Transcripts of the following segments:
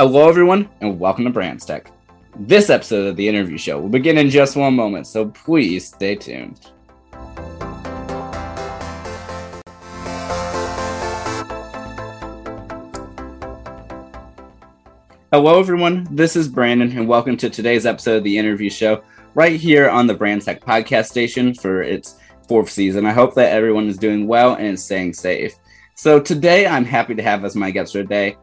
Hello, everyone, and welcome to Brands Tech. This episode of the interview show will begin in just one moment, so please stay tuned. Hello, everyone. This is Brandon, and welcome to today's episode of the interview show right here on the Brands Tech podcast station for its fourth season. I hope that everyone is doing well and staying safe. So, today I'm happy to have as my guest today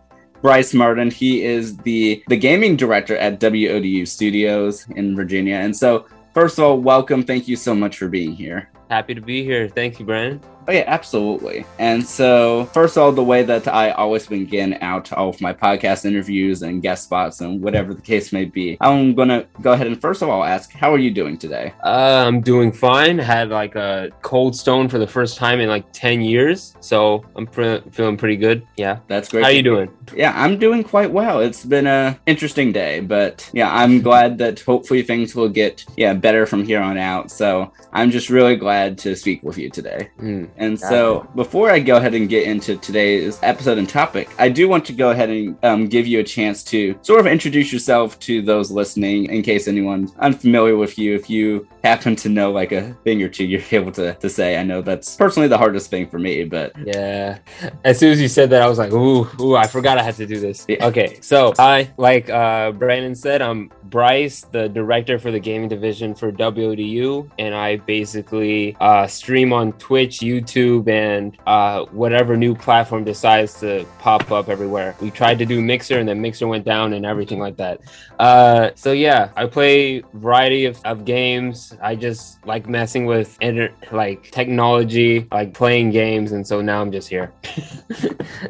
Bryce Martin. He is the the gaming director at WODU Studios in Virginia. And so, first of all, welcome. Thank you so much for being here. Happy to be here. Thank you, Brandon. Oh yeah, absolutely. And so, first of all, the way that I always begin out all of my podcast interviews and guest spots and whatever the case may be, I'm gonna go ahead and first of all ask, how are you doing today? Uh, I'm doing fine. Had like a cold stone for the first time in like ten years, so I'm pre- feeling pretty good. Yeah, that's great. How are you doing? Yeah, I'm doing quite well. It's been a interesting day, but yeah, I'm glad that hopefully things will get yeah better from here on out. So I'm just really glad to speak with you today. Mm. And so, before I go ahead and get into today's episode and topic, I do want to go ahead and um, give you a chance to sort of introduce yourself to those listening in case anyone's unfamiliar with you. If you happen to know like a thing or two, you're able to, to say. I know that's personally the hardest thing for me, but yeah. As soon as you said that, I was like, ooh, ooh, I forgot I had to do this. Yeah. Okay, so I, like uh, Brandon said, I'm Bryce, the director for the gaming division for WODU, and I basically uh, stream on Twitch, YouTube YouTube and uh, whatever new platform decides to pop up everywhere. We tried to do Mixer and then Mixer went down and everything like that. Uh, so yeah, I play variety of, of games. I just like messing with inter- like technology, like playing games, and so now I'm just here.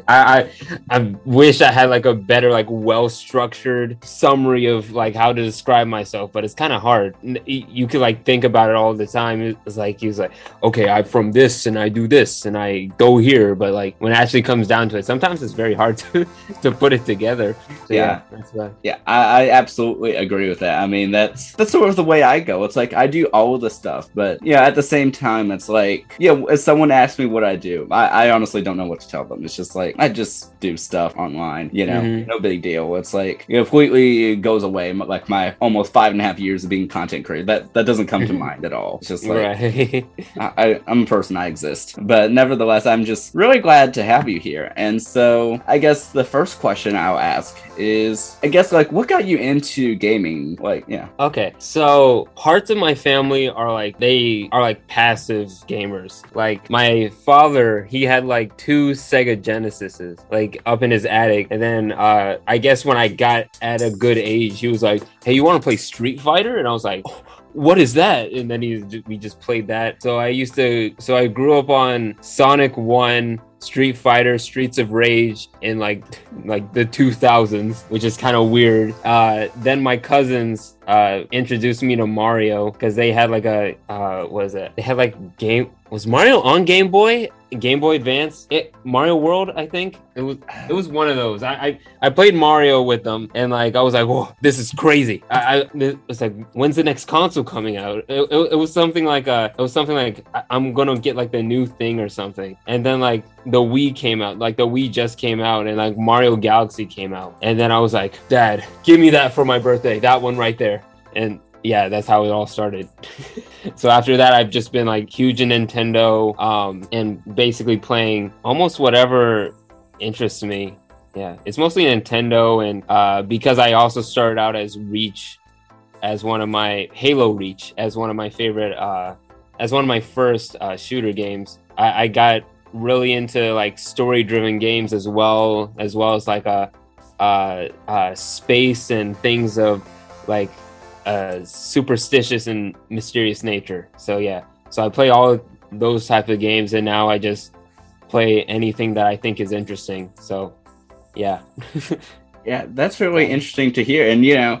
I, I I wish I had like a better like well structured summary of like how to describe myself, but it's kind of hard. You could like think about it all the time. It's like he's like, okay, I'm from this and I do this and I go here, but like when it actually comes down to it, sometimes it's very hard to to put it together. So, yeah, yeah, yeah I, I, absolutely agree with that. I mean, that's that's sort of the way I go. It's like I do all of the stuff, but yeah, at the same time, it's like yeah, if someone asks me what I do, I, I honestly don't know what to tell them. It's just like I just do stuff online, you know, mm-hmm. no big deal. It's like it completely goes away. Like my almost five and a half years of being content creator, that that doesn't come to mind at all. It's just like right. I, I'm a person. I exist, but nevertheless, I'm just really glad to have you here. And so I guess the first question I'll ask is, I guess like what got you into gaming? Like, yeah. Okay, so parts of my family are like they are like passive gamers. Like my father, he had like two Sega Genesises like up in his attic, and then uh I guess when I got at a good age, he was like, "Hey, you want to play Street Fighter?" And I was like. Oh, what is that? And then he we just played that. So I used to so I grew up on Sonic 1, Street Fighter, Streets of Rage in like like the 2000s, which is kind of weird. Uh, then my cousins uh, introduced me to Mario because they had like a uh, what is it? They had like game was Mario on Game Boy, Game Boy Advance, it, Mario World, I think it was. It was one of those. I, I, I played Mario with them, and like I was like, whoa, this is crazy. I, I like, when's the next console coming out? It, it, it was something like uh, it was something like I'm gonna get like the new thing or something, and then like the Wii came out, like the Wii just came out, and like Mario Galaxy came out, and then I was like, Dad, give me that for my birthday, that one right there, and yeah, that's how it all started. so after that, I've just been like huge in Nintendo um, and basically playing almost whatever interests me. Yeah, it's mostly Nintendo, and uh, because I also started out as Reach, as one of my Halo Reach, as one of my favorite, uh, as one of my first uh, shooter games. I, I got really into like story-driven games as well, as well as like a uh, uh, space and things of like superstitious and mysterious nature. So yeah, so I play all those type of games, and now I just play anything that I think is interesting. So yeah, yeah, that's really interesting to hear. And you know,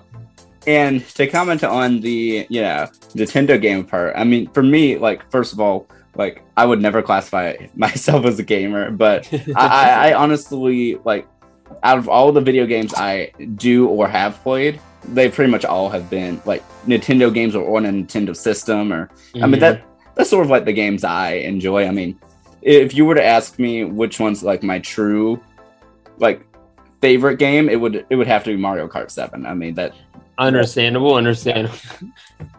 and to comment on the you know Nintendo game part, I mean, for me, like first of all, like I would never classify myself as a gamer, but I, I honestly like out of all the video games I do or have played, they pretty much all have been like Nintendo games or on a Nintendo system or mm-hmm. I mean that mm-hmm. that's sort of like the games I enjoy. I mean, if you were to ask me which one's like my true like favorite game, it would it would have to be Mario Kart Seven. I mean that. Understandable, understandable.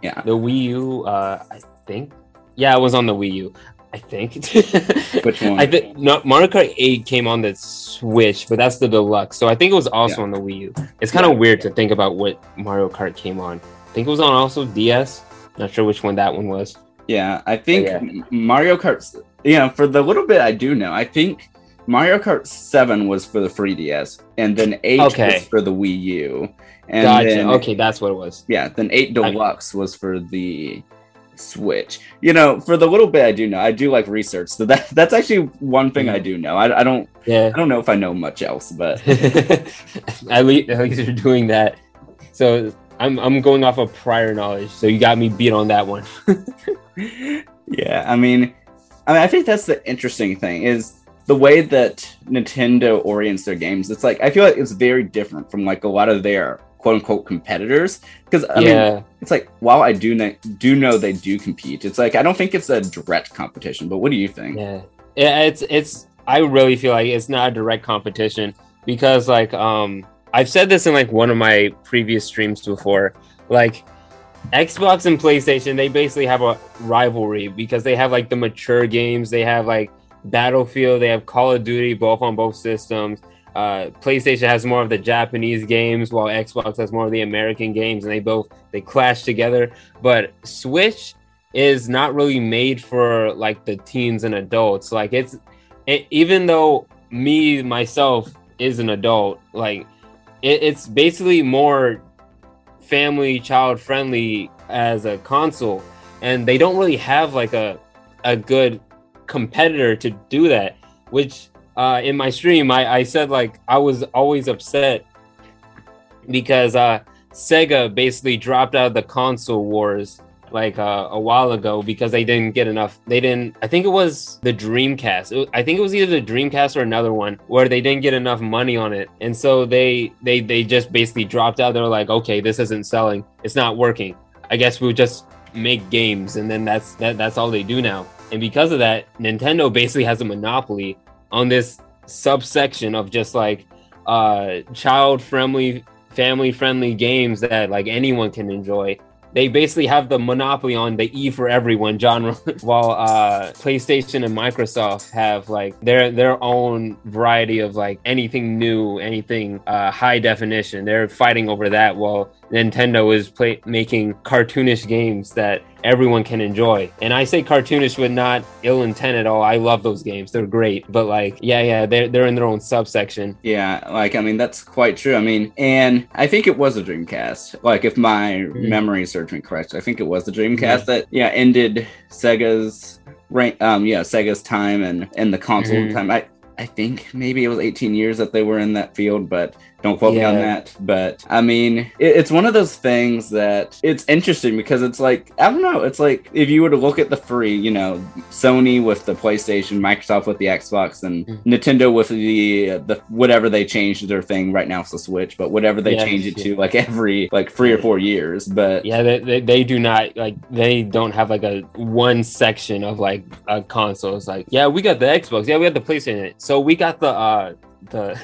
Yeah. The Wii U, uh, I think. Yeah, it was on the Wii U. I think. Which one? I think no, Mario Kart 8 came on the Switch, but that's the deluxe. So I think it was also Yeah. on the Wii U. It's kind of weird to think about what Mario Kart came on. I think it was on also DS. Not sure which one that one was. Yeah, I think yeah. Mario Kart. You know, for the little bit I do know, I think Mario Kart Seven was for the 3DS, and then Eight Okay. was for the Wii U. And gotcha. then, okay, that's what it was. Yeah, then Eight I- Deluxe was for the Switch. You know, for the little bit I do know, I do like research. So that that's actually one thing I do know. I, I don't Yeah. I don't know if I know much else, but at, least, at least you're doing that. So I'm I'm going off of prior knowledge. So you got me beat on that one. yeah, I mean, I mean, I think that's the interesting thing is the way that Nintendo orients their games. It's like I feel like it's very different from like a lot of their quote unquote competitors because I mean it's like while I do know do know they do compete, it's like I don't think it's a direct competition. But what do you think? Yeah, yeah. It's it's. I really feel like it's not a direct competition because like um I've said this in like one of my previous streams before. Like Xbox and PlayStation, they basically have a rivalry because they have like the mature games. They have like Battlefield. They have Call of Duty, both on both systems. Uh, PlayStation has more of the Japanese games, while Xbox has more of the American games, and they both they clash together. But Switch is not really made for like the teens and adults. Like it's it, even though me myself is an adult, like it, it's basically more family child friendly as a console, and they don't really have like a a good competitor to do that. Which uh, in my stream, I, I said like I was always upset because uh, Sega basically dropped out of the console wars like uh, a while ago because they didn't get enough. They didn't. I think it was the Dreamcast. It- I think it was either the Dreamcast or another one where they didn't get enough money on it, and so they they they just basically dropped out. They're like, okay, this isn't selling. It's not working. I guess we'll just make games, and then that's that, that's all they do now. And because of that, Nintendo basically has a monopoly on this subsection of just like uh child friendly family friendly games that like anyone can enjoy they basically have the monopoly on the E for everyone genre, while uh, PlayStation and Microsoft have like their their own variety of like anything new, anything uh, high definition. They're fighting over that, while Nintendo is play- making cartoonish games that everyone can enjoy. And I say cartoonish with not ill intent at all. I love those games; they're great. But like, yeah, yeah, they're they're in their own subsection. Yeah, like I mean that's quite true. I mean, and I think it was a Dreamcast. Like if my memory serves me correct, I think it was the Dreamcast that yeah ended Sega's rank. Um, yeah, Sega's time and and the console Mhm. time. I I think maybe it was 18 years that they were in that field, but don't quote me on that. But I mean, it, it's one of those things that it's interesting because it's like I don't know. It's like if you were to look at the free, you know, Sony with the PlayStation, Microsoft with the Xbox, and Mm. Nintendo with the the whatever they changed their thing right now it's the Switch, but whatever they change it to like every like three or four years. But Yeah, they, they, they do not like they don't have like a one section of like a console. It's like, yeah, we got the Xbox, yeah, we got the PlayStation. So we got the uh the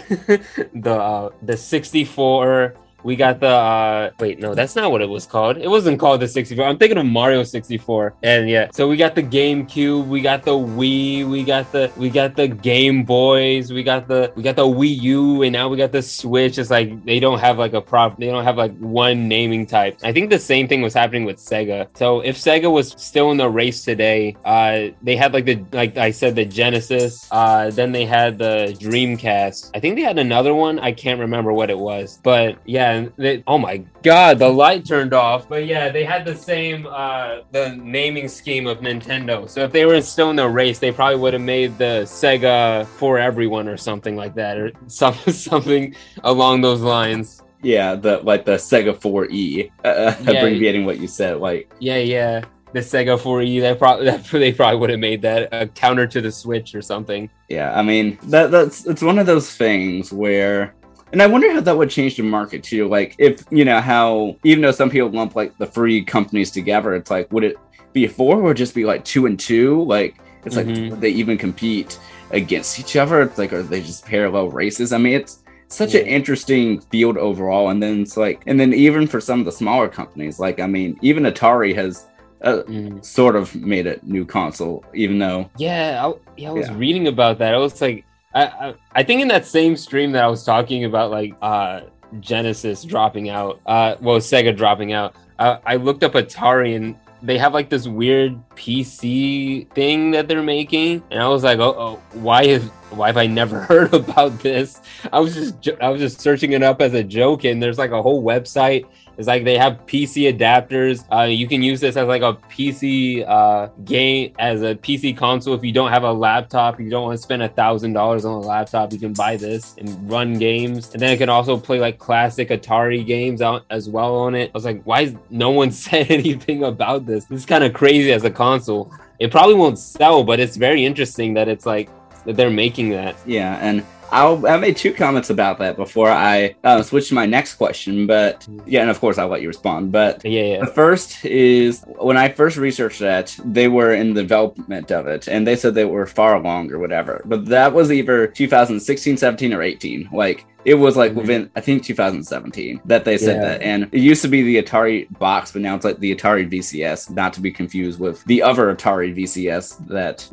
the uh the 64 we got the uh wait no that's not what it was called. It wasn't called the 64 i'm thinking of mario 64 and yeah so we got the gamecube we got the wii we got the we got the game boys we got the we got the wii u and now we got the switch. It's like they don't have like a prop they don't have like one naming type. I think the same thing was happening with sega. So if sega was still in the race today uh they had like the like i said the genesis uh then they had the dreamcast. I think they had another one. I can't remember what it was. But yeah they, oh my god the light turned off but yeah they had the same uh the naming scheme of nintendo. So if they were still in the race they probably would have made the sega for everyone or something like that or some, something along those lines. Yeah, the like the Sega 4E, uh, Yeah. abbreviating what you said, like yeah yeah. The sega 4e that probably they probably would have made that a counter to the switch or something. Yeah, I mean that that's it's one of those things where and I wonder how that would change the market too. Like if you know how even though some people lump like the free companies together, it's like would it be four or just be like two and two? Like it's like Mhm. would they even compete against each other? It's like are they just parallel races? I mean it's such Yeah. an interesting field overall. And then it's like, and then even for some of the smaller companies, like I mean, even Atari has uh, Mm. sort of made a new console, even though Yeah, I, yeah, I was Yeah. reading about that. I was like, I, I, I think in that same stream that I was talking about, like uh, Genesis dropping out, uh, well, Sega dropping out. Uh, I looked up Atari and they have like this weird PC thing that they're making, and I was like, oh, oh why is why have I never heard about this? I was just I was just searching it up as a joke, and there's like a whole website it's like they have PC adapters. Uh, you can use this as like a PC uh, game, as a PC console. If you don't have a laptop, you don't want to spend a thousand dollars on a laptop, you can buy this and run games. And then it can also play like classic Atari games out as well on it. I was like, why is no one said anything about this? This is kind of crazy as a console. It probably won't sell, but it's very interesting that it's like that they're making that. Yeah, and I'll I made two comments about that before I uh, switch to my next question. But yeah, and of course I'll let you respond. But Yeah, yeah. the first is when I first researched that, they were in the development of it, and they said they were far along or whatever. But that was either 2016, 17, or 18. Like it was like Mhm. within I think 2017 that they said Yeah. that, and it used to be the Atari box, but now it's like the Atari VCS, not to be confused with the other Atari VCS that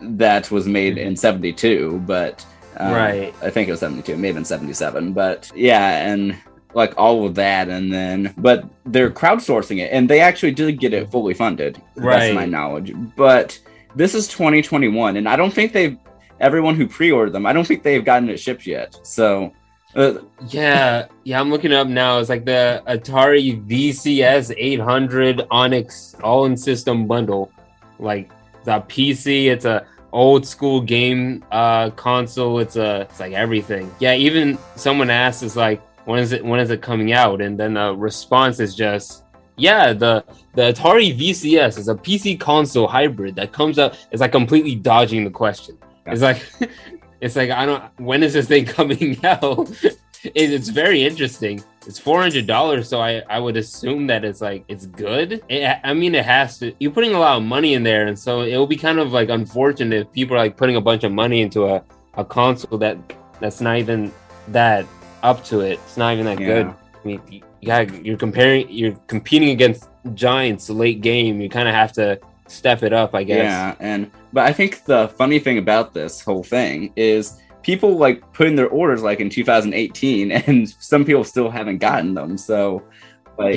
that was made in 72, but. Um, Right. I think it was 72, maybe in 77. But yeah, and like all of that. And then, but they're crowdsourcing it and they actually did get it fully funded. That's Right. my knowledge. But this is 2021 and I don't think they've, everyone who pre ordered them, I don't think they've gotten it shipped yet. So, uh, Yeah, yeah, I'm looking it up now. It's like the Atari VCS 800 Onyx all in system bundle. Like the PC, it's a old school game uh console, it's a it's like everything. Yeah, even someone asks is like when is it when is it coming out? And then the response is just yeah, the the Atari VCS is a PC console hybrid that comes out. It's like completely dodging the question. It's like it's like I don't. When is this thing coming out? It, it's very interesting. It's four hundred dollars, so I I would assume that it's like it's good. It, I mean, it has to. You're putting a lot of money in there, and so it will be kind of like unfortunate if people are like putting a bunch of money into a a console that that's not even that up to it. It's not even that good. yeah. I mean, you you're comparing, you're competing against giants late game. You kind of have to step it up, I guess. Yeah, and but I think the funny thing about this whole thing is people like put in their orders like in 2018, and some people still haven't gotten them. So, like,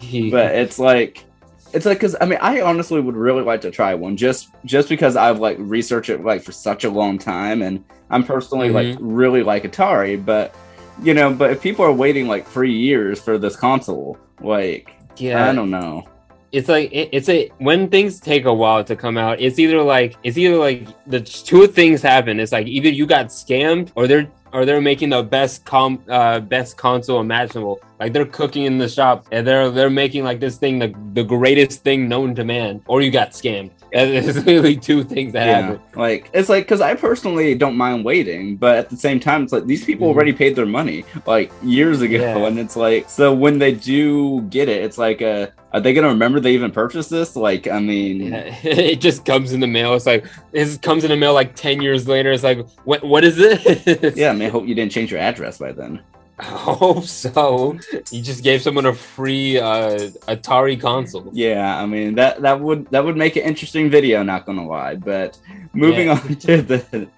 Yeah, but it's like it's like because I mean I honestly would really like to try one just just because I've like researched it like for such a long time, and I'm personally like mm-hmm. really like Atari, but you know, but if people are waiting like three years for this console, like yeah, I don't know. It's like it, it's a when things take a while to come out it's either like it's either like the two things happen. It's like either you got scammed or they're or they're making the best com uh best console imaginable like they're cooking in the shop and they're they're making like this thing the, the greatest thing known to man or you got scammed it's really two things that yeah, happen like it's like because I personally don't mind waiting, but at the same time, it's like these people Mhm. already paid their money like years ago, Yeah. and it's like so when they do get it, it's like uh, are they gonna remember they even purchased this? Like, I mean, Yeah, it just comes in the mail. It's like it comes in the mail like ten years later. It's like what what is it? yeah, I mean, I hope you didn't change your address by then. I hope so. You just gave someone a free uh, Atari console. Yeah, I mean that that would that would make an interesting video. Not gonna lie, but moving Yeah. on to the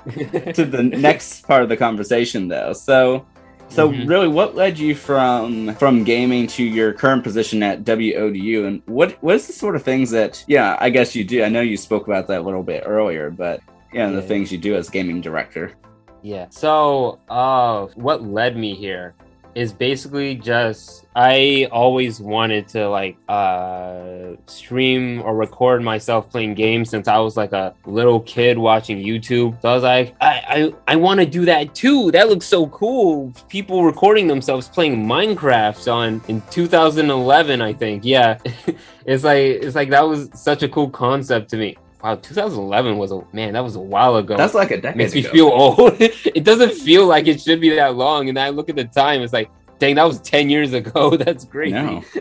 to the next part of the conversation though. So so Mhm. really what led you from from gaming to your current position at WODU and what what is the sort of things that yeah, I guess you do. I know you spoke about that a little bit earlier, but yeah, the Yeah. things you do as gaming director. Yeah. So, uh, what led me here is basically just I always wanted to like uh stream or record myself playing games since I was like a little kid watching YouTube. So I was like, I I, I want to do that too. That looks so cool. People recording themselves playing Minecraft on in 2011, I think. Yeah. it's like it's like that was such a cool concept to me. Wow, 2011 was a man. That was a while ago That's like a decade makes me ago. feel old. it doesn't feel like it should be that long. And I look at the time, it's like, dang, that was 10 years ago. That's crazy. No.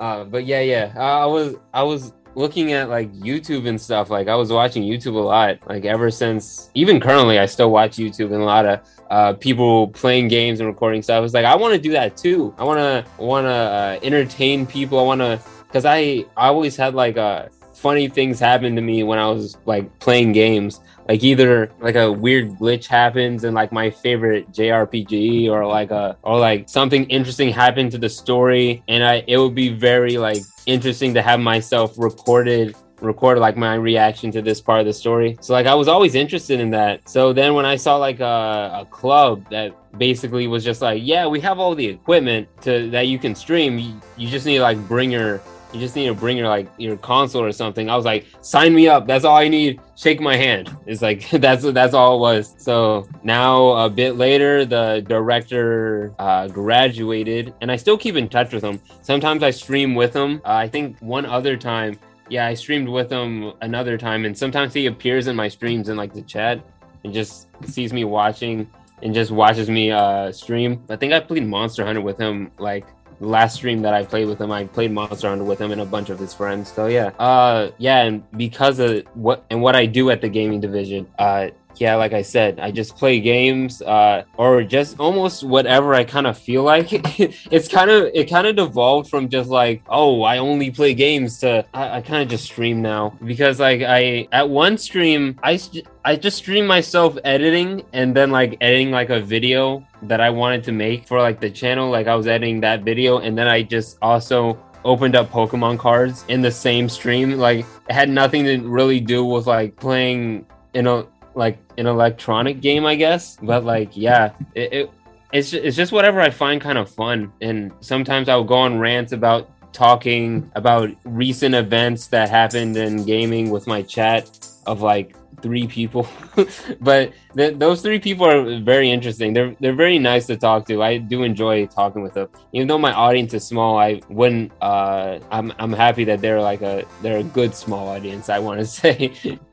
Uh, but yeah, yeah, I was, I was looking at like YouTube and stuff, like I was watching YouTube a lot, like ever since even currently I still watch YouTube and a lot of uh, people playing games and recording stuff. I was like, I want to do that too. I want to want to uh, entertain people. I want to because I I always had like uh, funny things happen to me when I was like playing games. Like either like a weird glitch happens in like my favorite JRPG or like a or like something interesting happened to the story and I it would be very like interesting to have myself recorded record like my reaction to this part of the story. So like I was always interested in that. So then when I saw like a, a club that basically was just like, yeah, we have all the equipment to that you can stream. You, you just need to like bring your you just need to bring your like your console or something. I was like, sign me up. That's all I need. Shake my hand. It's like that's that's all it was. So now a bit later, the director uh, graduated, and I still keep in touch with him. Sometimes I stream with him. Uh, I think one other time yeah, I streamed with him another time, and sometimes he appears in my streams in like the chat and just sees me watching and just watches me uh stream. I think I played Monster Hunter with him like last stream that I played with him. I played Monster Hunter with him and a bunch of his friends. So yeah, uh, yeah, and because of what and what I do at the gaming division, uh, yeah, like I said, I just play games uh, or just almost whatever I kind of feel like. it's kind of it kind of devolved from just like oh I only play games to I, I kind of just stream now because like I at one stream I I just stream myself editing and then like editing like a video that I wanted to make for like the channel. Like I was editing that video and then I just also opened up Pokemon cards in the same stream. Like it had nothing to really do with like playing you know like an electronic game, I guess. But like, yeah, it, it it's it's just whatever I find kind of fun. And sometimes I'll go on rants about talking about recent events that happened in gaming with my chat of like three people, but th- those three people are very interesting. They're they're very nice to talk to. I do enjoy talking with them, even though my audience is small. I wouldn't. Uh, I'm I'm happy that they're like a they're a good small audience. I want to say,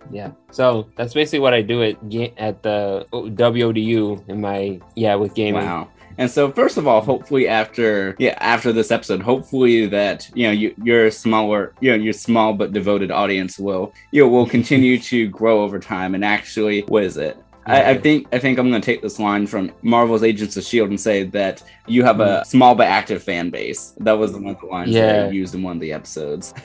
yeah. So that's basically what I do at at the WODU in my yeah with gaming. Wow. And so, first of all, hopefully after yeah after this episode, hopefully that you know you, your smaller you know your small but devoted audience will you know will continue to grow over time. And actually, what is it? I, I, think I think I'm going to take this line from Marvel's Agents of Shield and say that you have a mm. small but active fan base. That was one of the lines yeah. that I used in one of the episodes.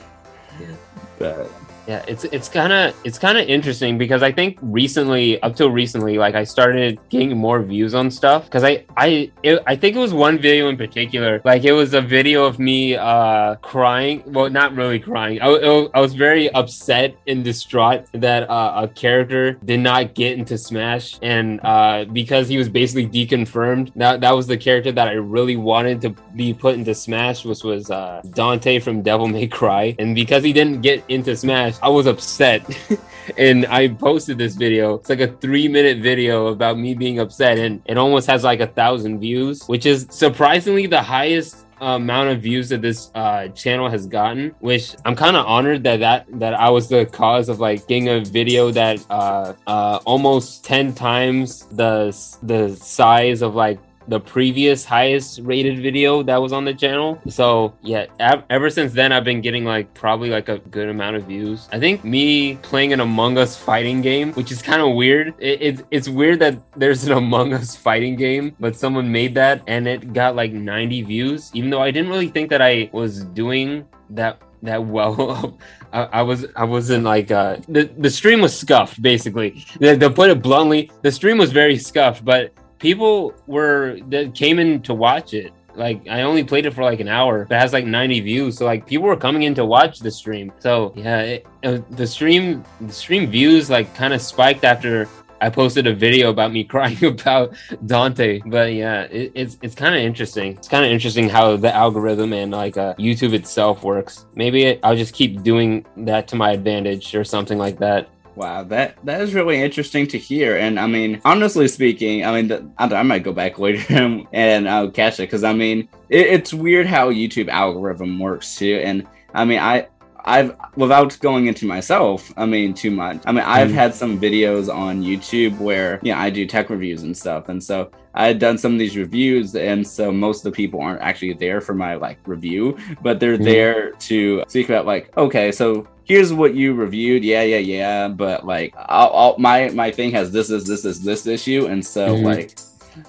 Yeah. but yeah, it's it's kind of it's kind of interesting because I think recently, up till recently, like I started getting more views on stuff because I I it, I think it was one video in particular, like it was a video of me uh crying. Well, not really crying. I, it, I was very upset and distraught that uh, a character did not get into Smash, and uh because he was basically deconfirmed. That that was the character that I really wanted to be put into Smash, which was uh Dante from Devil May Cry, and because he didn't get into Smash. I was upset and I posted this video. It's like a three minute video about me being upset and it almost has like a thousand views, which is surprisingly the highest amount of views that this uh, channel has gotten which i'm kind of honored that that that i was the cause of like getting a video that uh, uh, almost 10 times the the size of like the previous highest rated video that was on the channel. So yeah, ever since then, I've been getting like probably like a good amount of views. I think me playing an Among Us fighting game, which is kind of weird. It, it's it's weird that there's an Among Us fighting game, but someone made that and it got like 90 views. Even though I didn't really think that I was doing that that well. I, I, was I wasn't like uh, the the stream was scuffed basically. To put it bluntly, the stream was very scuffed, but people were that came in to watch it. Like I only played it for like an hour, it has like 90 views. So like people were coming in to watch the stream. So yeah, it, it, the stream the stream views like kind of spiked after I posted a video about me crying about Dante. But yeah, it, it's it's kind of interesting. It's kind of interesting how the algorithm and like uh, YouTube itself works. Maybe I'll just keep doing that to my advantage or something like that. Wow, that that is really interesting to hear. And I mean, honestly speaking, I mean, I, I might go back later and, I'll catch it because I mean, it, it's weird how YouTube algorithm works too. And I mean, I I've without going into myself, I mean too much. I mean, I've mm. had some videos on YouTube where yeah, I do tech reviews and stuff, and so I had done some of these reviews, and so most of the people aren't actually there for my like review, but they're mm. there to speak about like, okay, so here's what you reviewed, yeah, yeah, yeah, but like, I'll, I'll, my my thing has this, this, this, this, this issue, and so mm. like,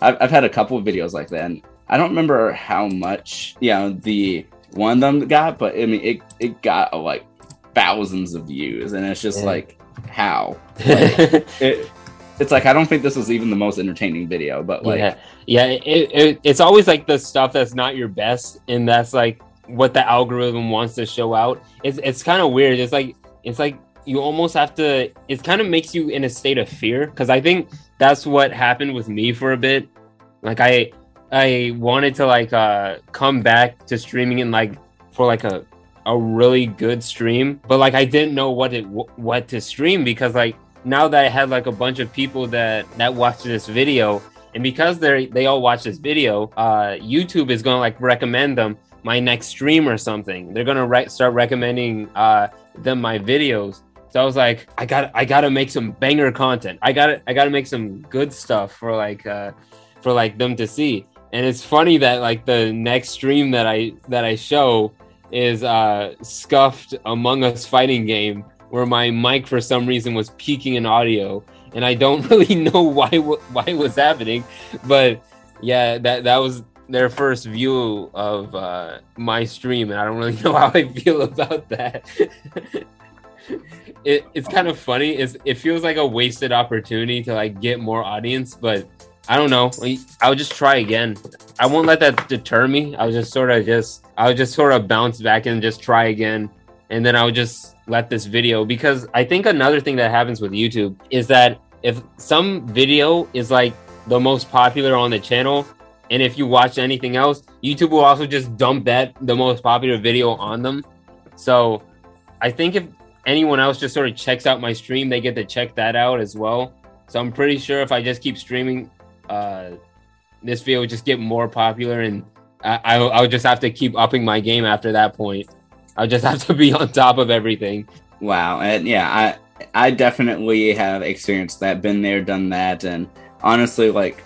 I've I've had a couple of videos like that. And I don't remember how much, you know, the one of them got, but I mean, it it got uh, like thousands of views, and it's just yeah. like how. Like, it, it's like I don't think this was even the most entertaining video, but like yeah, yeah, it, it, it's always like the stuff that's not your best, and that's like what the algorithm wants to show out. It's it's kind of weird. It's like it's like you almost have to. It kind of makes you in a state of fear because I think that's what happened with me for a bit. Like I I wanted to like uh come back to streaming and like for like a a really good stream, but like I didn't know what it what to stream because like now that I had like a bunch of people that that watched this video, and because they they all watch this video, uh, YouTube is gonna like recommend them my next stream or something. They're gonna re- start recommending uh, them my videos. So I was like, I got I gotta make some banger content. I got to I gotta make some good stuff for like uh, for like them to see. And it's funny that like the next stream that I that I show is uh scuffed Among Us fighting game where my mic for some reason was peaking in audio. And I don't really know why why it was happening but yeah that that was their first view of uh, my stream. And I don't really know how I feel about that. It, it's kind of funny. It's, it feels like a wasted opportunity to like get more audience but I don't know. I'll just try again. I won't let that deter me. I'll just sort of just I'll just sort of bounce back and just try again. And then I'll just let this video because I think another thing that happens with YouTube is that if some video is like the most popular on the channel and if you watch anything else, YouTube will also just dump that the most popular video on them. So I think if anyone else just sort of checks out my stream, they get to check that out as well. So I'm pretty sure if I just keep streaming uh, this video would just get more popular, and I, I, I would just have to keep upping my game after that point. I would just have to be on top of everything. Wow, and yeah, I I definitely have experienced that, been there, done that, and honestly, like,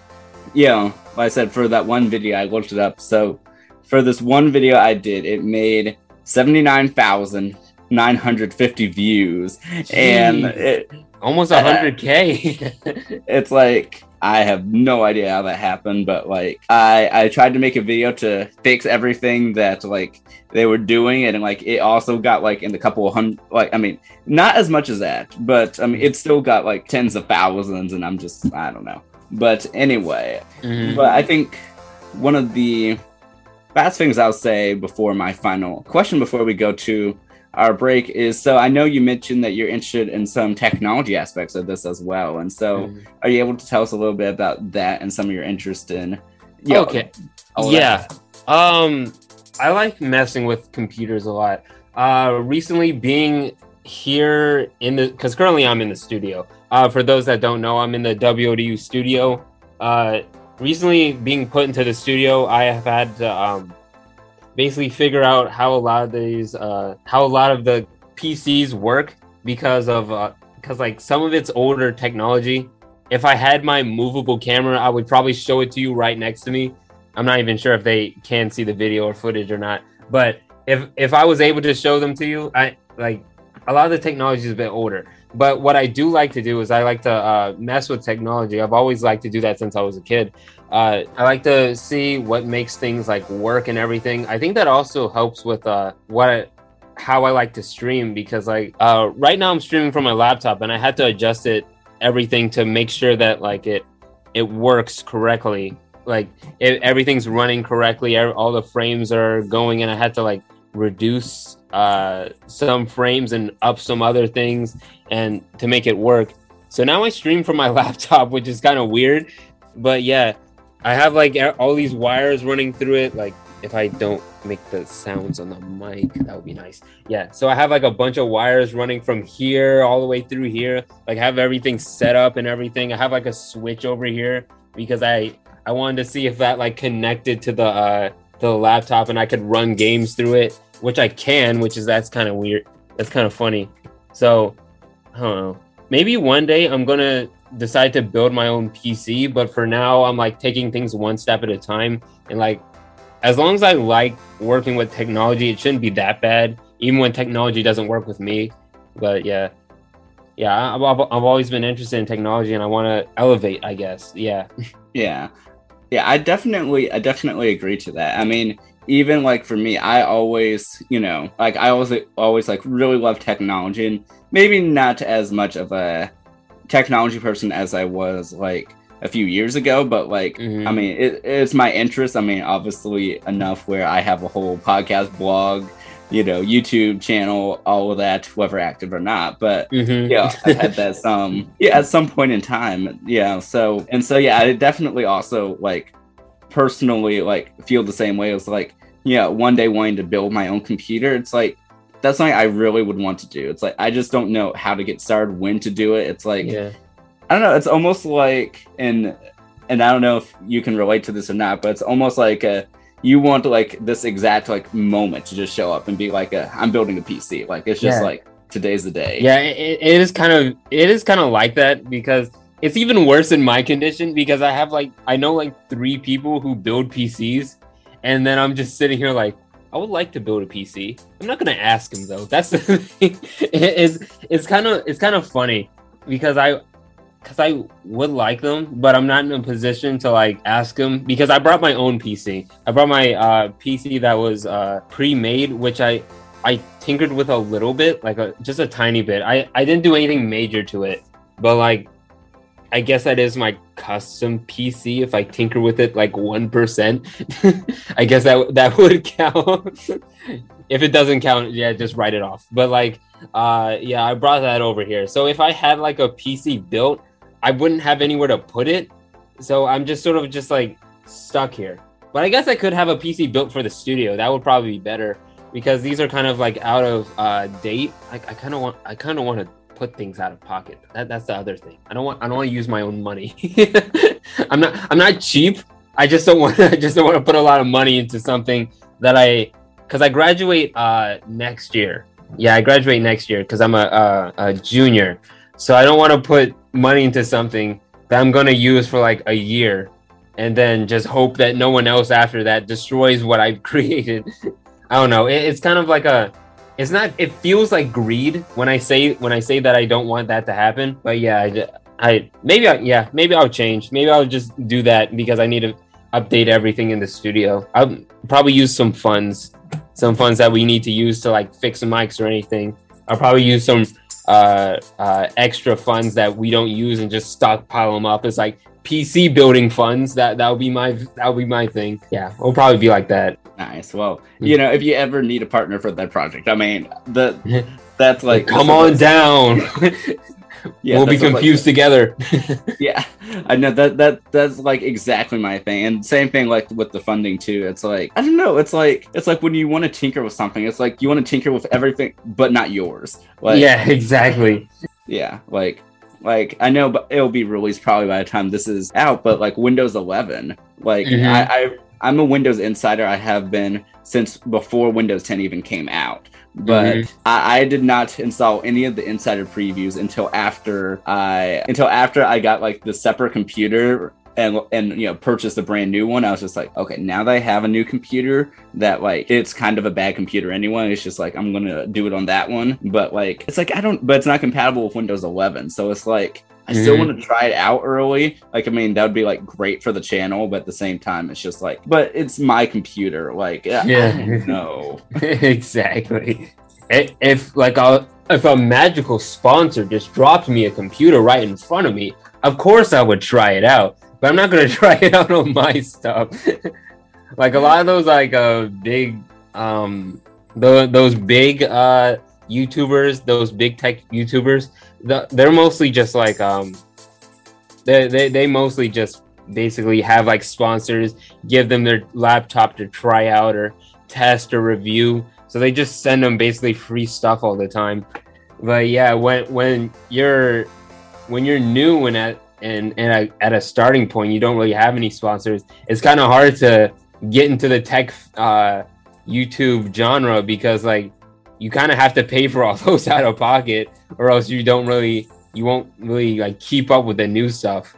you know, like I said, for that one video, I looked it up. So for this one video I did, it made seventy nine thousand nine hundred fifty views, Jeez. and it, almost hundred k. it's like I have no idea how that happened, but like I I tried to make a video to fix everything that like they were doing, and like it also got like in the couple of hundred like I mean not as much as that, but I mean it still got like tens of thousands, and I'm just I don't know. But anyway, mm-hmm. but I think one of the last things I'll say before my final question before we go to our break is so I know you mentioned that you're interested in some technology aspects of this as well. And so mm. are you able to tell us a little bit about that and some of your interest in you know, Okay. Yeah. Um I like messing with computers a lot. Uh recently being here in the because currently I'm in the studio. Uh for those that don't know, I'm in the WODU studio. Uh recently being put into the studio, I have had to um basically figure out how a lot of these uh, how a lot of the PCs work because of because uh, like some of it's older technology. If I had my movable camera, I would probably show it to you right next to me. I'm not even sure if they can see the video or footage or not. But if if I was able to show them to you, I like a lot of the technology is a bit older. But what I do like to do is I like to uh, mess with technology. I've always liked to do that since I was a kid. Uh, I like to see what makes things like work and everything. I think that also helps with uh, what I, how I like to stream because like uh, right now I'm streaming from my laptop and I had to adjust it everything to make sure that like it it works correctly. Like it, everything's running correctly, all the frames are going, and I had to like reduce uh, some frames and up some other things and to make it work. So now I stream from my laptop, which is kind of weird. But yeah, I have like all these wires running through it. Like if I don't make the sounds on the mic, that would be nice. Yeah. So I have like a bunch of wires running from here all the way through here. Like have everything set up and everything. I have like a switch over here because I I wanted to see if that like connected to the uh to the laptop and I could run games through it which I can, which is that's kind of weird. that's kind of funny. So I don't know. Maybe one day I'm gonna decide to build my own PC, but for now I'm like taking things one step at a time and like as long as I like working with technology, it shouldn't be that bad, even when technology doesn't work with me. But yeah, yeah, I've, I've, I've always been interested in technology and I want to elevate, I guess. Yeah. Yeah. Yeah, I definitely, I definitely agree to that. I mean, even like for me, I always, you know, like I always, always like really love technology and maybe not as much of a technology person as I was like a few years ago, but like, mm-hmm. I mean, it, it's my interest. I mean, obviously enough where I have a whole podcast blog, you know, YouTube channel, all of that, whether active or not. But mm-hmm. yeah, I had that some, yeah, at some point in time. Yeah. So, and so, yeah, I definitely also like personally like feel the same way as like, yeah, one day wanting to build my own computer. It's like, that's something I really would want to do. It's like I just don't know how to get started, when to do it. It's like yeah. I don't know. It's almost like and and I don't know if you can relate to this or not, but it's almost like a you want like this exact like moment to just show up and be like a, I'm building a PC. Like it's just yeah. like today's the day. Yeah, it, it is kind of it is kind of like that because it's even worse in my condition because I have like I know like three people who build PCs and then I'm just sitting here like I would like to build a PC. I'm not gonna ask him though. That's the thing. it's it's kind of it's kind of funny because I because I would like them, but I'm not in a position to like ask them because I brought my own PC. I brought my uh, PC that was uh, pre-made, which I I tinkered with a little bit, like a just a tiny bit. I I didn't do anything major to it, but like I guess that is my custom PC. If I tinker with it like one percent, I guess that that would count. if it doesn't count, yeah, just write it off. But like, uh, yeah, I brought that over here. So if I had like a PC built, I wouldn't have anywhere to put it. So I'm just sort of just like stuck here. But I guess I could have a PC built for the studio. That would probably be better because these are kind of like out of uh, date. I, I kind of want, I kind of want to put things out of pocket. That, that's the other thing. I don't want I don't want to use my own money. I'm not I'm not cheap. I just don't want I just don't want to put a lot of money into something that I because I graduate uh, next year. Yeah, I graduate next year because I'm a, a, a junior. So I don't want to put money into something that I'm gonna use for like a year and then just hope that no one else after that destroys what I've created. I don't know. It, it's kind of like a it's not it feels like greed when i say when i say that i don't want that to happen but yeah i, I maybe I, yeah maybe i'll change maybe i'll just do that because i need to update everything in the studio i'll probably use some funds some funds that we need to use to like fix the mics or anything i'll probably use some uh, uh, extra funds that we don't use and just stockpile them up. It's like PC building funds. That that would be my that would be my thing. Yeah, it'll probably be like that. Nice. Well, hmm. you know, if you ever need a partner for that project, I mean, the that's like come on down. yeah, we'll be confused like, together. yeah, I know that that that's like exactly my thing, and same thing like with the funding too. It's like I don't know. It's like it's like when you want to tinker with something, it's like you want to tinker with everything, but not yours. Like, yeah, exactly. Yeah, like like I know, but it'll be released probably by the time this is out. But like Windows 11, like mm-hmm. I, I I'm a Windows insider. I have been since before Windows 10 even came out. But mm-hmm. I, I, did not install any of the insider previews until after I until after I got like the separate computer and and you know purchased a brand new one. I was just like, okay, now that I have a new computer that like it's kind of a bad computer anyway. It's just like I'm gonna do it on that one. But like it's like I don't but it's not compatible with Windows 11. So it's like I still mm-hmm. want to try it out early. Like, I mean, that would be like great for the channel, but at the same time, it's just like, but it's my computer. Like, yeah, no, exactly. If like a if a magical sponsor just dropped me a computer right in front of me, of course I would try it out. But I'm not gonna try it out on my stuff. like a lot of those like uh big um the, those big uh YouTubers, those big tech YouTubers, the, they're mostly just like um, they, they they mostly just basically have like sponsors give them their laptop to try out or test or review. So they just send them basically free stuff all the time. But yeah, when when you're when you're new and at and, and a, at a starting point, you don't really have any sponsors. It's kind of hard to get into the tech uh, YouTube genre because like you kind of have to pay for all those out of pocket, or else you don't really you won't really like keep up with the new stuff.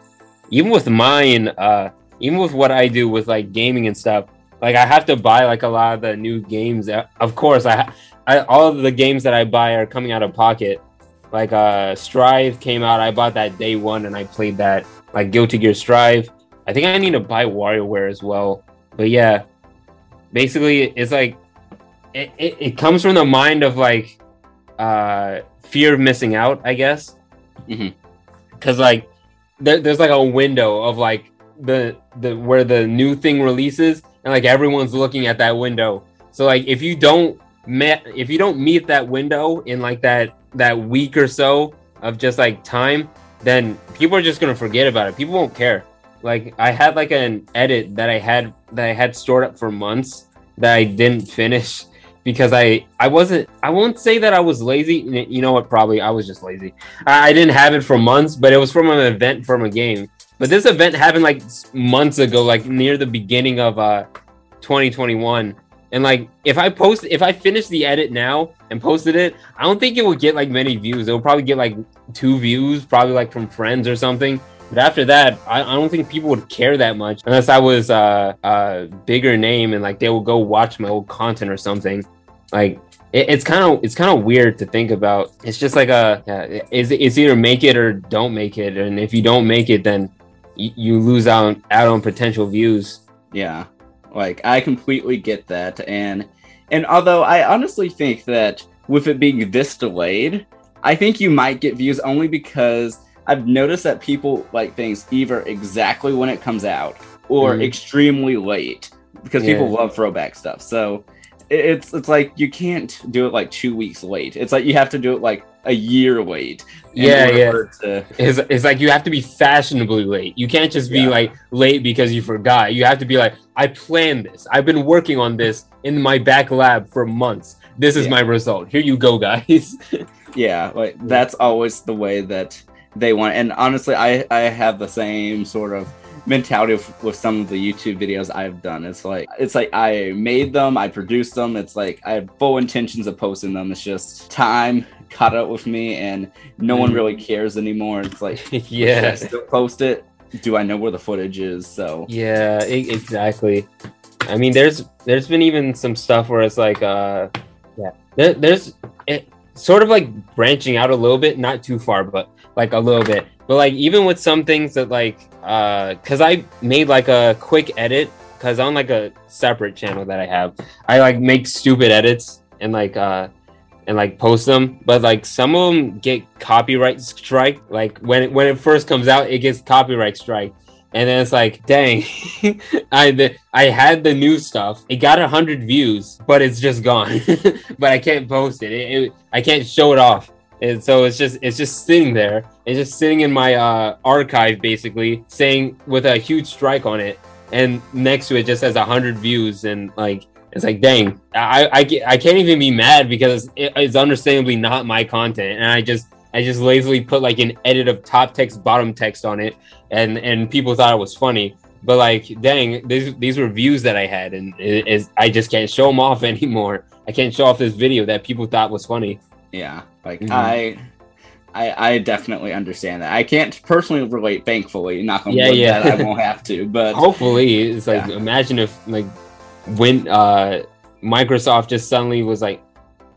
Even with mine, uh, even with what I do with like gaming and stuff, like I have to buy like a lot of the new games. Of course, I, I all of the games that I buy are coming out of pocket. Like uh Strive came out, I bought that day one and I played that. Like Guilty Gear Strive. I think I need to buy WarioWare as well. But yeah, basically it's like it, it, it comes from the mind of like uh fear of missing out, I guess. Mhm. Cause like there, there's like a window of like the the where the new thing releases and like everyone's looking at that window. So like if you don't met if you don't meet that window in like that that week or so of just like time, then people are just gonna forget about it. People won't care. Like I had like an edit that I had that I had stored up for months that I didn't finish because I I wasn't I won't say that I was lazy. You know what? Probably I was just lazy. I, I didn't have it for months, but it was from an event from a game. But this event happened like months ago, like near the beginning of uh 2021. And like if I post if I finish the edit now and posted it, I don't think it would get like many views. It'll probably get like two views, probably like from friends or something. But after that, I, I don't think people would care that much unless I was uh, a bigger name and like they will go watch my old content or something. Like it, it's kind of it's kind of weird to think about. It's just like a yeah, is it's either make it or don't make it, and if you don't make it, then you, you lose out out on potential views. Yeah. Like I completely get that and and although I honestly think that with it being this delayed, I think you might get views only because I've noticed that people like things either exactly when it comes out or Mhm. extremely late because people love throwback stuff. So it's it's like you can't do it like two weeks late. It's like you have to do it like a year late. Yeah, yeah. to- It's, it's like you have to be fashionably late. You can't just be Yeah. like late because you forgot. You have to be like, I planned this. I've been working on this in my back lab for months. This is Yeah. my result. Here you go, guys. Yeah, like that's always the way that they want. And honestly, I I have the same sort of mentality with, with some of the YouTube videos I've done. It's like it's like I made them, I produced them. It's like I have full intentions of posting them. It's just time caught up with me, and no one Mhm. really cares anymore. It's like should I yeah. still post it. Do I know where the footage is? So Yeah, exactly. I mean, there's there's been even some stuff where it's like, uh, yeah, there, there's it sort of like branching out a little bit, not too far, but like a little bit. But like even with some things that like, uh, cause I made like a quick edit, cause on like a separate channel that I have, I like make stupid edits and like uh and like post them. But like some of them get copyright strike like when it, when it first comes out it gets copyright strike. And then it's like dang i the, i had the new stuff. It got 100 views but it's just gone. But i can't post it. It, it i can't show it off and so it's just it's just sitting there. It's just sitting in my uh archive basically saying with a huge strike on it. And next to it just has 100 views. And like it's like dang i i, I can't even be mad because it, it's understandably not my content. And i just i just lazily put like an edit of top text bottom text on it. And and people thought it was funny. But like dang these these were views that i had. And it, i just can't show them off anymore. I can't show off this video that people thought was funny yeah, like Mhm. I. I, I definitely understand that. I can't personally relate, thankfully. On Yeah, yeah. that I won't have to. But hopefully it's like Yeah. imagine if like when uh microsoft just suddenly was like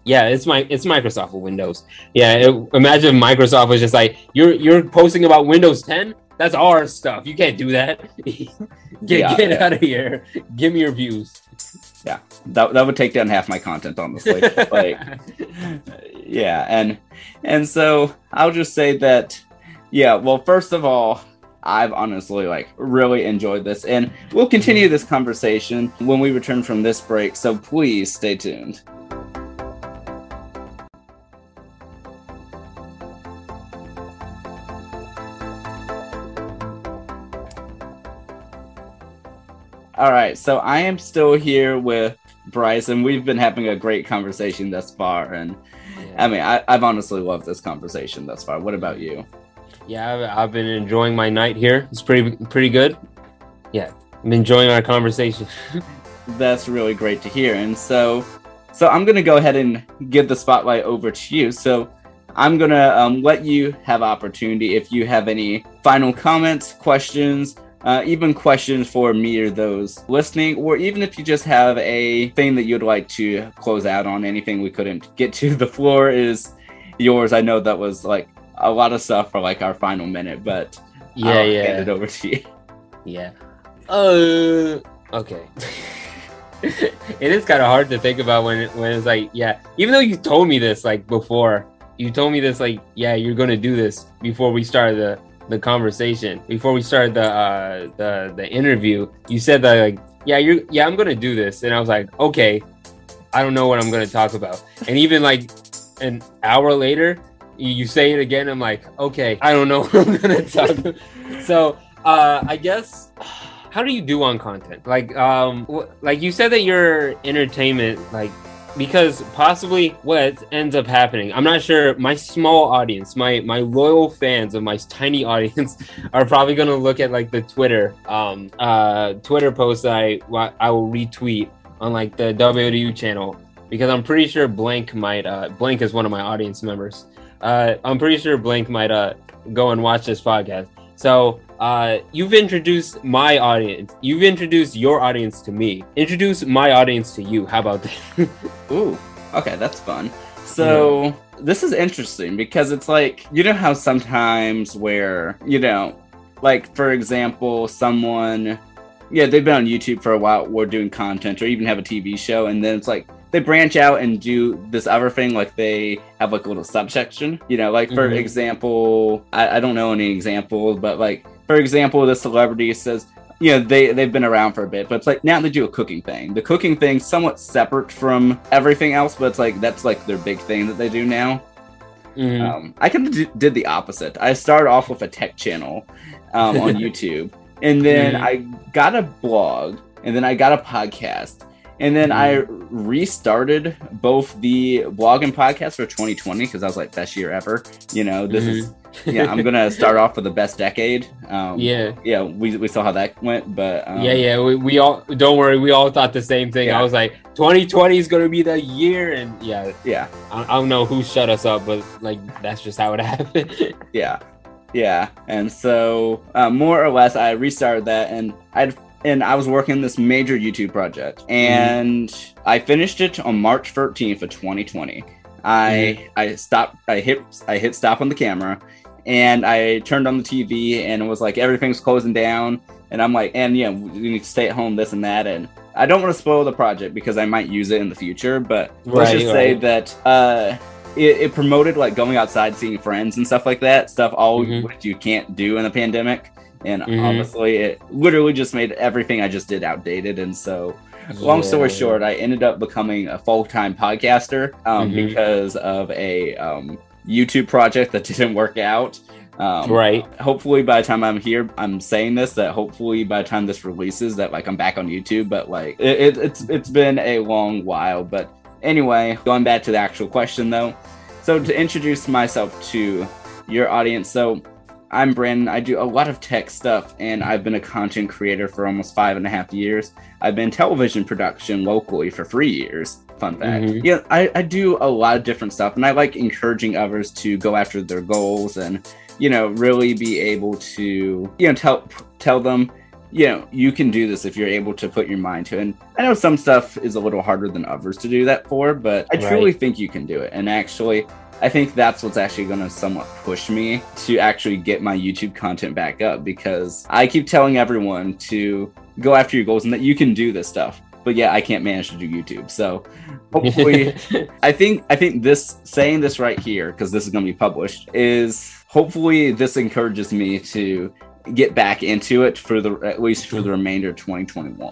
yeah it's my it's microsoft with windows yeah it, imagine if microsoft was just like you're you're posting about windows 10 that's our stuff you can't do that get, Yeah, get yeah. out of here give me your views that, that would take down half my content honestly. Like yeah and and so i'll just say that yeah well first of all i've honestly like really enjoyed this and we'll continue mm-hmm. this conversation when we return from this break so please stay tuned all right so i am still here with bryce and we've been having a great conversation thus far and I mean, I, I've honestly loved this conversation thus far. What about you? yeah I've, I've been enjoying my night here it's pretty pretty good yeah i'm enjoying our conversation That's really great to hear. And so, So I'm gonna go ahead and give the spotlight over to you. So I'm gonna um, let you have opportunity if you have any final comments, questions, uh, even questions for me or those listening, or even if you just have a thing that you'd like to close out on, anything we couldn't get to. The floor is yours. I know that was like a lot of stuff for like our final minute, but yeah, I'll yeah, hand it over to you. yeah. Uh, okay. it is kind of hard to think about when when it's like, yeah. Even though you told me this like before, you told me this like, yeah, you're gonna do this before we started the the conversation, before we started the uh the the interview. You said that like, yeah, you're yeah, I'm gonna do this, and I was like, okay, I don't know what I'm gonna talk about, and even like an hour later, you, you say it again. I'm like, okay, I don't know what I'm gonna talk. about. so uh, I guess how do you do on content? Like, um, like you said that your entertainment, like, because possibly what ends up happening, I'm not sure. My small audience, my my loyal fans of my tiny audience, are probably gonna look at like the Twitter, um, uh, Twitter that I I will retweet on like the WODU channel because I'm pretty sure Blank might, uh, Blank is one of my audience members. Uh, I'm pretty sure Blank might uh go and watch this podcast. So uh, you've introduced my audience. You've introduced your audience to me. Introduce my audience to you. How about that? Ooh, okay, that's fun. So this is interesting because it's like you know how sometimes where you know, like for example, someone, yeah, they've been on YouTube for a while, or doing content, or even have a TV show, and then it's like they branch out and do this other thing, like they have like a little subsection. You know, like for Mhm. example, I, I don't know any examples, but like for example, the celebrity says. You know, they they've been around for a bit, but it's like now they do a cooking thing. The cooking thing somewhat separate from everything else, but it's like that's like their big thing that they do now. Mhm. Um, I kind of d- did the opposite. I started off with a tech channel um, on YouTube, and then Mhm. I got a blog, and then I got a podcast, and then I restarted both the blog and podcast for 2020 because I was like, best year ever. You know, this is yeah. I'm gonna start off with the best decade. Um, yeah, yeah. We, we saw how that went, but um, yeah, yeah. We, we all don't worry. We all thought the same thing. Yeah. I was like, 2020 is gonna be the year, and yeah, yeah. I, I don't know who shut us up, but like that's just how it happened. Yeah, yeah, and so uh, more or less, I restarted that, and I'd and I was working this major YouTube project, and I finished it on March 13th of 2020. I I stopped, I hit I hit stop on the camera, and I turned on the TV, and it was like everything's closing down, and I'm like, and yeah, we need to stay at home, this and that, and I don't want to spoil the project because I might use it in the future, but let's Right, just say that uh, it, it promoted like going outside, seeing friends and stuff like that. Stuff all Mhm. which you can't do in a pandemic. And Mhm. honestly, it literally just made everything I just did outdated. And so, long story short, I ended up becoming a full time podcaster um, Mhm. because of a um, YouTube project that didn't work out. Um, right. hopefully by the time i'm here i'm saying this that hopefully by the time this releases that like i'm back on youtube but like it, it, it's it's been a long while but anyway going back to the actual question though so to introduce myself to your audience so i'm brandon. I do a lot of tech stuff and i've been a content creator for almost five and a half years. I've been television production locally for three years. Fun fact. Mhm. yeah I, I do a lot of different stuff and i like encouraging others to go after their goals and you know really be able to you know tell tell them you know you can do this if you're able to put your mind to it. And i know some stuff is a little harder than others to do that for but i truly Right. think you can do it. And actually i think that's what's actually going to somewhat push me to actually get my youtube content back up because i keep telling everyone to go after your goals and that you can do this stuff but yeah i can't manage to do youtube so hopefully I think I think this saying this right here because this is going to be published is hopefully this encourages me to get back into it for the at least for the remainder of 2021.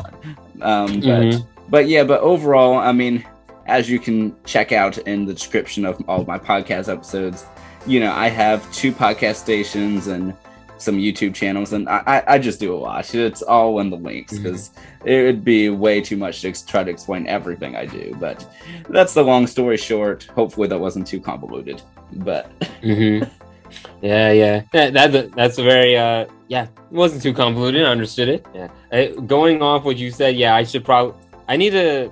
Um, but Mhm. but yeah, but overall, I mean, as you can check out in the description of all of my podcast episodes, you know, I have two podcast stations and some YouTube channels, and I, I, I just do a lot. It's all in the links because it would be way too much to try to explain everything I do. But that's the long story short. Hopefully, that wasn't too convoluted. But hmm Yeah, yeah. That, that that's a very uh yeah. It wasn't too convoluted. I understood it. Yeah. Uh, going off what you said, yeah, I should probably I need to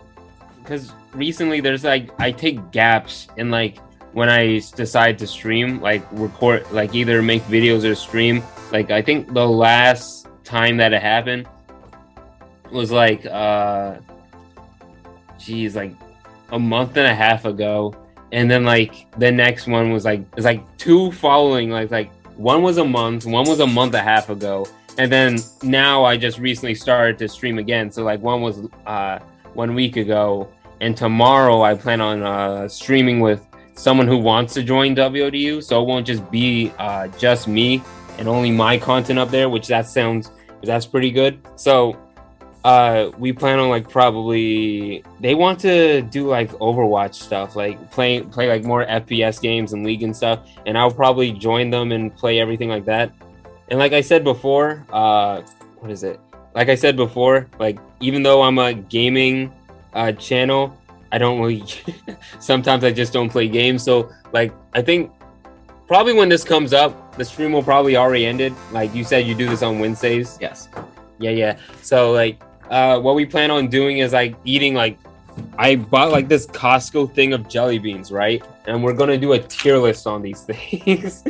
because recently there's like I take gaps in like when I decide to stream, like record, like either make videos or stream. Like I think the last time that it happened was like, uh, geez, like a month and a half ago, and then like the next one was like it's like two following, like like one was a month, one was a month and a half ago, and then now I just recently started to stream again. So like one was uh one week ago, and tomorrow I plan on uh streaming with someone who wants to join WODU, so it won't just be uh, just me and only my content up there, which that sounds that's pretty good. So uh, we plan on like probably they want to do like Overwatch stuff, like play play like more FPS games and League and stuff, and I'll probably join them and play everything like that. And like I said before, uh, what is it? Like I said before, like even though I'm a gaming uh, channel, I don't really. sometimes I just don't play games. So like I think probably when this comes up, the stream will probably already ended. Like you said, you do this on Wednesdays. Yes. Yeah, yeah. So like, uh, what we plan on doing is like eating like. I bought like this Costco thing of jelly beans, right? And we're gonna do a tier list on these things.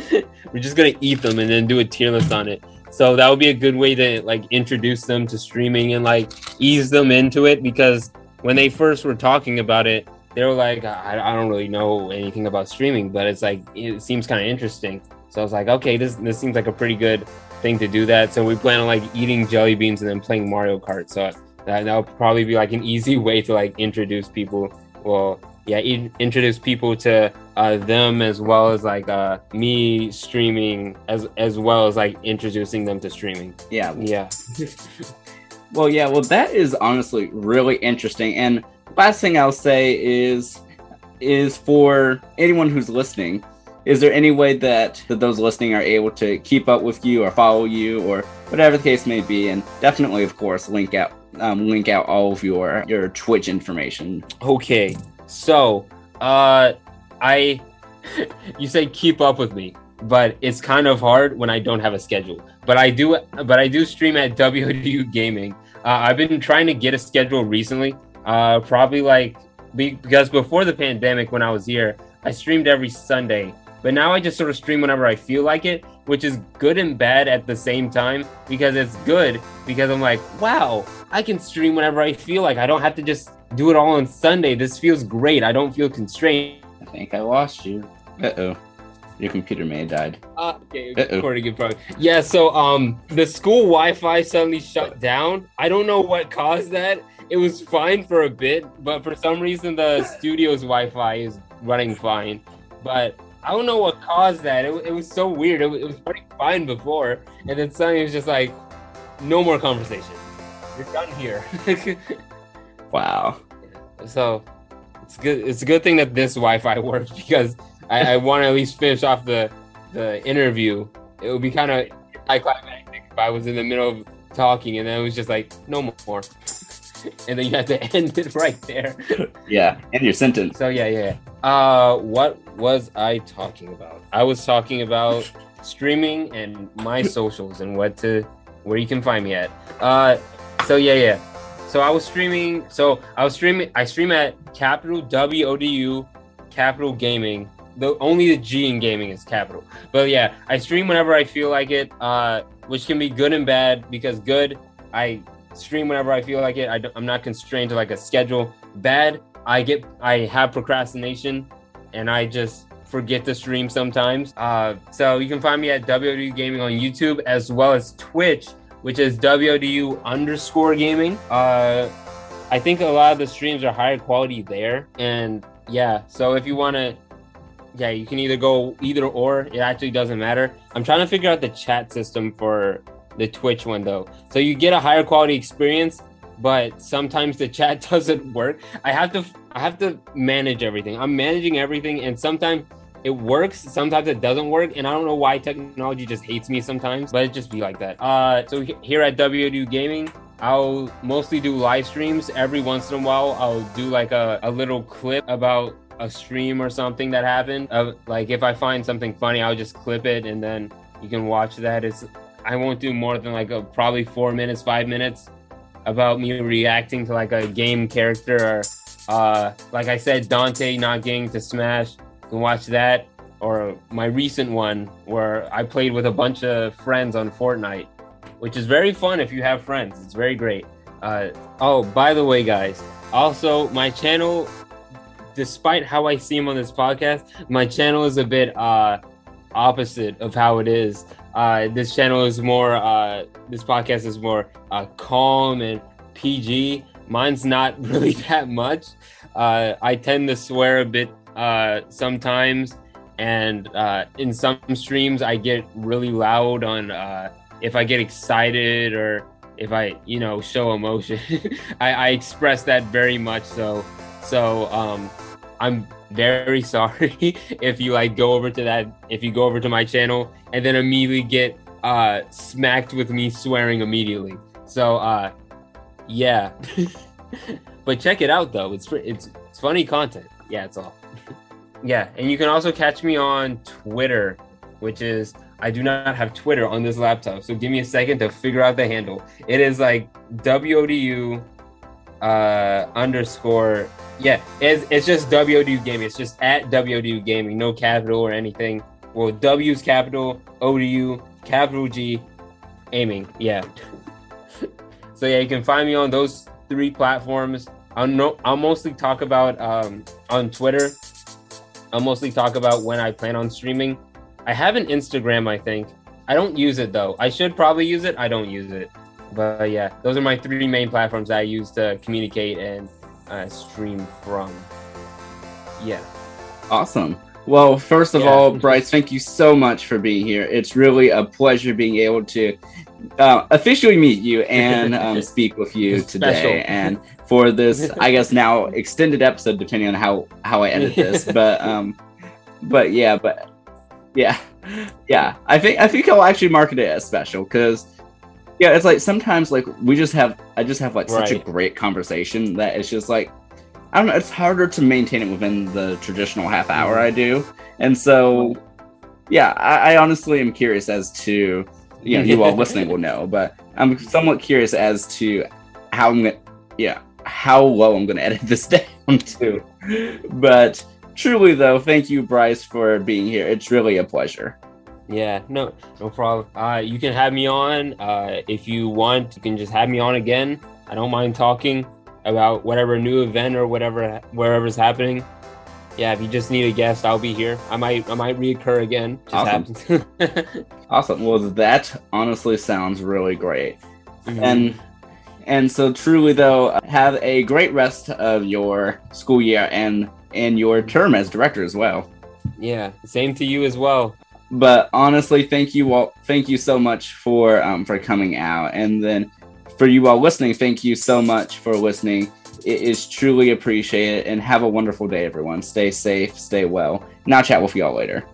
we're just gonna eat them and then do a tier list on it. So that would be a good way to like introduce them to streaming and like ease them into it because when they first were talking about it, they were like, I, I don't really know anything about streaming, but it's like it seems kind of interesting. So I was like, okay, this this seems like a pretty good thing to do that. So we plan on like eating jelly beans and then playing Mario Kart. So that that'll probably be like an easy way to like introduce people. Well, yeah, in, introduce people to uh, them as well as like uh, me streaming as as well as like introducing them to streaming. Yeah, yeah. Well, yeah, well, that is honestly really interesting. And last thing I'll say is, is for anyone who's listening, is there any way that, that those listening are able to keep up with you or follow you or whatever the case may be? And definitely, of course, link out um, link out all of your your Twitch information. Okay, so uh, I you say keep up with me but it's kind of hard when I don't have a schedule. But I do, but I do stream at WODU Gaming. Uh, I've been trying to get a schedule recently. Uh, probably like because before the pandemic, when I was here, I streamed every Sunday. But now I just sort of stream whenever I feel like it, which is good and bad at the same time because it's good because I'm like, wow, I can stream whenever I feel like. I don't have to just do it all on Sunday. This feels great. I don't feel constrained. I think I lost you. Uh oh. Your computer may have died. Uh, okay, recording it probably. Yeah, so um, the school Wi-Fi suddenly shut down. I don't know what caused that. It was fine for a bit, but for some reason the studio's Wi-Fi is running fine. But I don't know what caused that. It, it was so weird. It, it was running fine before, and then suddenly it was just like, no more conversation. You're done here. wow. So it's good. It's a good thing that this Wi-Fi works because I, I want to at least finish off the the interview. It would be kind of anticlimactic if I was in the middle of talking and then it was just like no more, and then you have to end it right there. Yeah, end your sentence. So yeah, yeah. Uh, what was I talking about? I was talking about streaming and my socials and what to where you can find me at. Uh, so yeah, yeah. So I was streaming. So I was streaming. I stream at Capital W O D U Capital Gaming the only the G in gaming is capital. But yeah, I stream whenever I feel like it, uh, which can be good and bad. Because good, I stream whenever I feel like it. I am not constrained to like a schedule. Bad, I get I have procrastination, and I just forget to stream sometimes. Uh, so you can find me at WODU Gaming on YouTube as well as Twitch, which is WODU underscore gaming. Uh, I think a lot of the streams are higher quality there, and yeah. So if you want to yeah, you can either go either or. It actually doesn't matter. I'm trying to figure out the chat system for the Twitch one though. So you get a higher quality experience, but sometimes the chat doesn't work. I have to I have to manage everything. I'm managing everything and sometimes it works, sometimes it doesn't work, and I don't know why technology just hates me sometimes, but it just be like that. Uh so here at WODU Gaming, I'll mostly do live streams. Every once in a while, I'll do like a, a little clip about a stream or something that happened. Uh, like if I find something funny, I'll just clip it and then you can watch that. It's I won't do more than like a, probably four minutes, five minutes. about me reacting to like a game character or uh, like I said, Dante not getting to Smash. You can watch that. Or my recent one where I played with a bunch of friends on Fortnite, which is very fun if you have friends. It's very great. Uh, oh, by the way, guys, also my channel, despite how I seem on this podcast, my channel is a bit uh, opposite of how it is. Uh, this channel is more, uh, this podcast is more uh, calm and PG. Mine's not really that much. Uh, I tend to swear a bit uh, sometimes, and uh, in some streams, I get really loud on uh, if I get excited or if I, you know, show emotion. I, I express that very much so. So um, I'm very sorry if you like go over to that if you go over to my channel and then immediately get uh smacked with me swearing immediately. So uh yeah. But check it out though. It's it's it's funny content. Yeah it's all. Yeah and you can also catch me on twitter which is i do not have twitter on this laptop so give me a second to figure out the handle. It is like wodu uh underscore yeah, it's, it's just WODU Gaming. It's just at WODU Gaming, no capital or anything. Well, W's capital, ODU, capital G, aiming. Yeah. so yeah, you can find me on those three platforms. I'll no, I'll mostly talk about um, on Twitter. I'll mostly talk about when I plan on streaming. I have an Instagram, I think. I don't use it though. I should probably use it. I don't use it. But yeah, those are my three main platforms I use to communicate and uh, stream from. Yeah. Awesome. Well, first of yeah. all, Bryce, thank you so much for being here. It's really a pleasure being able to uh, officially meet you and um, speak with you today. And for this, I guess now extended episode, depending on how how I edit this. But um, but yeah, but yeah, yeah. I think I think I'll actually market it as special because yeah, it's like sometimes like we just have I just have like such right. a great conversation that it's just like I don't know, it's harder to maintain it within the traditional half hour mm-hmm. I do. And so yeah, I, I honestly am curious as to you know, you all listening will know, but I'm somewhat curious as to how I'm gonna yeah, how low I'm gonna edit this down to. But truly though, thank you, Bryce, for being here. It's really a pleasure. Yeah, no, no problem. Uh, you can have me on uh, if you want. You can just have me on again. I don't mind talking about whatever new event or whatever wherever's happening. Yeah, if you just need a guest, I'll be here. I might I might reoccur again. Just awesome. awesome. Well, that honestly sounds really great. Mm-hmm. And and so truly though, have a great rest of your school year and and your term as director as well. Yeah, same to you as well but honestly, thank you all. Thank you so much for um, for coming out, and then for you all listening, thank you so much for listening. It is truly appreciated, and have a wonderful day, everyone. Stay safe, stay well, I'll chat with you all later.